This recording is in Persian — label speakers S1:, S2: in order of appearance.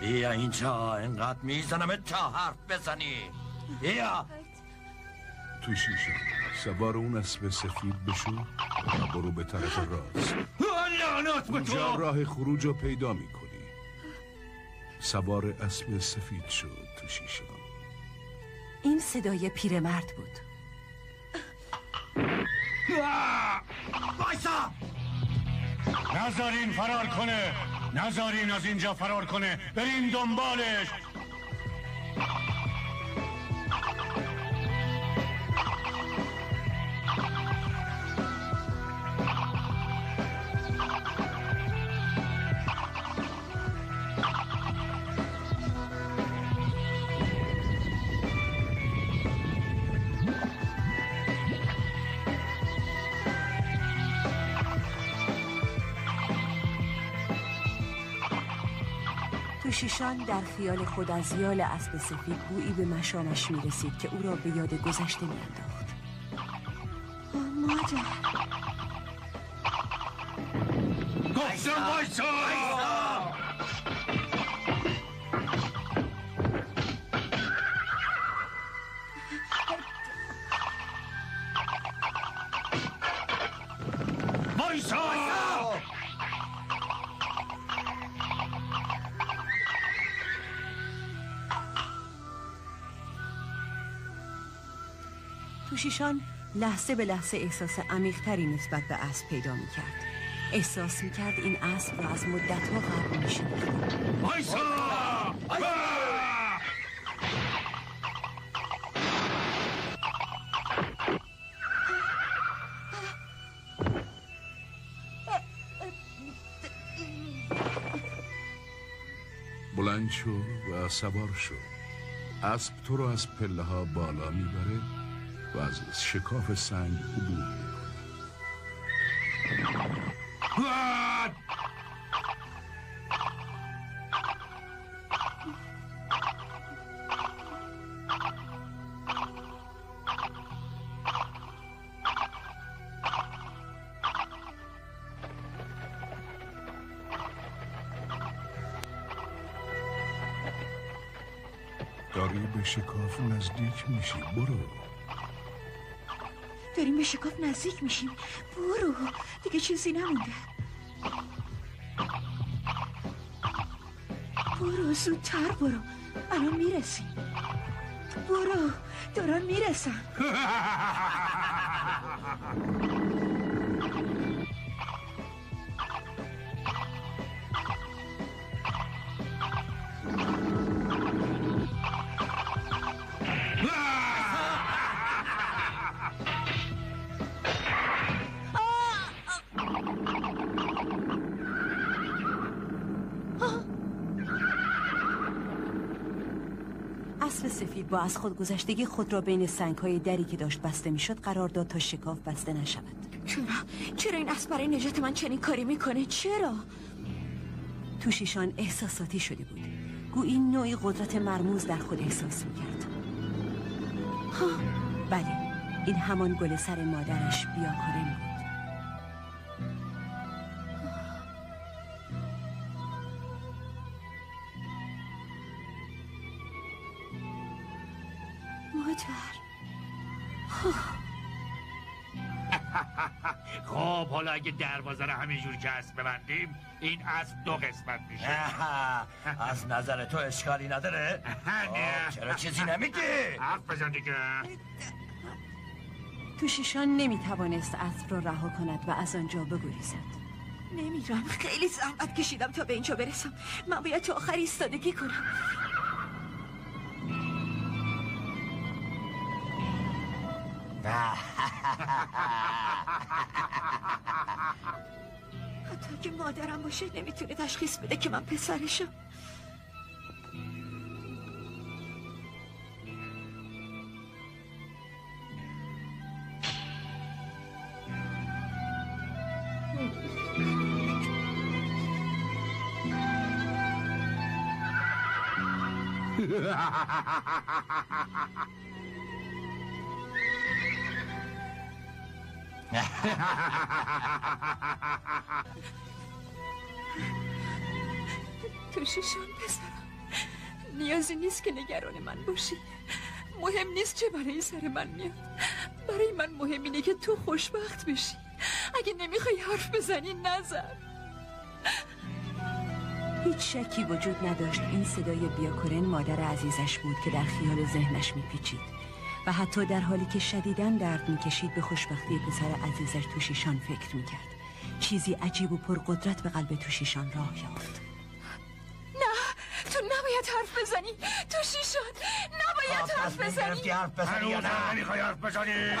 S1: بیا اینجا اینقدر می‌زنم تا حرف بزنی. بیا.
S2: تو شیشه. سوار اون اسب سفید بشو. و برو به طرف راست.
S1: لعنت به
S2: اونجا
S1: تو.
S2: راه خروج رو پیدا می‌کنی. سوار اسب سفید شد تو شیشه.
S3: این صدای پیرمرد بود.
S1: بایسا
S4: نذارین فرار کنه. نذارین از اینجا فرار کنه. بریم دنبالش.
S3: توشیشان در خیال خود از یال اسب سفید بویی به مشامش می رسید که او را به یاد گذشته می انداخت
S5: مادر
S4: گفتم
S3: توشیشان لحظه به لحظه احساس عمیقتری نسبت به اسب پیدا می کرد احساس می کرد این اسب را از مدتها قبل می شناخت.
S4: وایسا!
S2: بلند شو و سوار شو. اسب تو رو از پله ها بالا می‌بره. و از شکاف سنگ عبور داری به شکاف نزدیک میشی. برو.
S5: داریم به شکاف نزدیک میشیم. برو. دیگه چیزی نمونده. برو زودتر برو. الان می‌رسیم. برو. دارن می‌رسم.
S3: اسب سفید با از خود گذشتگی خود را بین سنگ های دری که داشت بسته می‌شد قرار داد تا شکاف بسته نشود.
S5: چرا؟ چرا این اسب برای نجات من چنین کاری می‌کنه؟ چرا؟
S3: توشیشان احساساتی شده بود. گویی نوعی قدرت مرموز در خود احساس می‌کرد. بله این همان گل سر مادرش بیاکارن بود.
S5: مادر
S4: خب حالا اگه دروازه رو همینجور که هست ببندیم این اسب دو قسمت میشه
S1: آها، از نظر تو اشکالی نداره؟
S4: نه.
S1: آه، چرا چیزی نمیگی؟
S4: حرف بزن دیگه
S3: توشیشان نمی‌توانست اسب را رها کند و از آنجا بگریزد
S5: نمیرم خیلی زحمت کشیدم تا به اینجا برسم من باید تا آخر ایستادگی کنم حتی اگه مادرم باشه نمی‌تونه تشخیص بده که من پسرشم. توشیشان پسرم. نیازی نیست که نگران من باشی. مهم نیست چه برای سر من میاد. برای من مهم اینه که تو خوشبخت بشی. اگه نمی‌خوای حرف بزنی نظر
S3: هیچ شکی وجود نداشت. این صدای بیاکورن مادر عزیزش بود که در خیال ذهنش میپیچید. و حتی در حالی که شدیدن درد می‌کشید به خوشبختی پسر عزیزش توشیشان فکر می‌کرد. چیزی عجیب و پرقدرت به قلب توشیشان راه یافت.
S5: نه تو نباید حرف بزنی. تو شیشان نباید حرف بزنی.
S1: حرف بزنی یا نه؟
S4: نمی‌خوای حرف بزنی.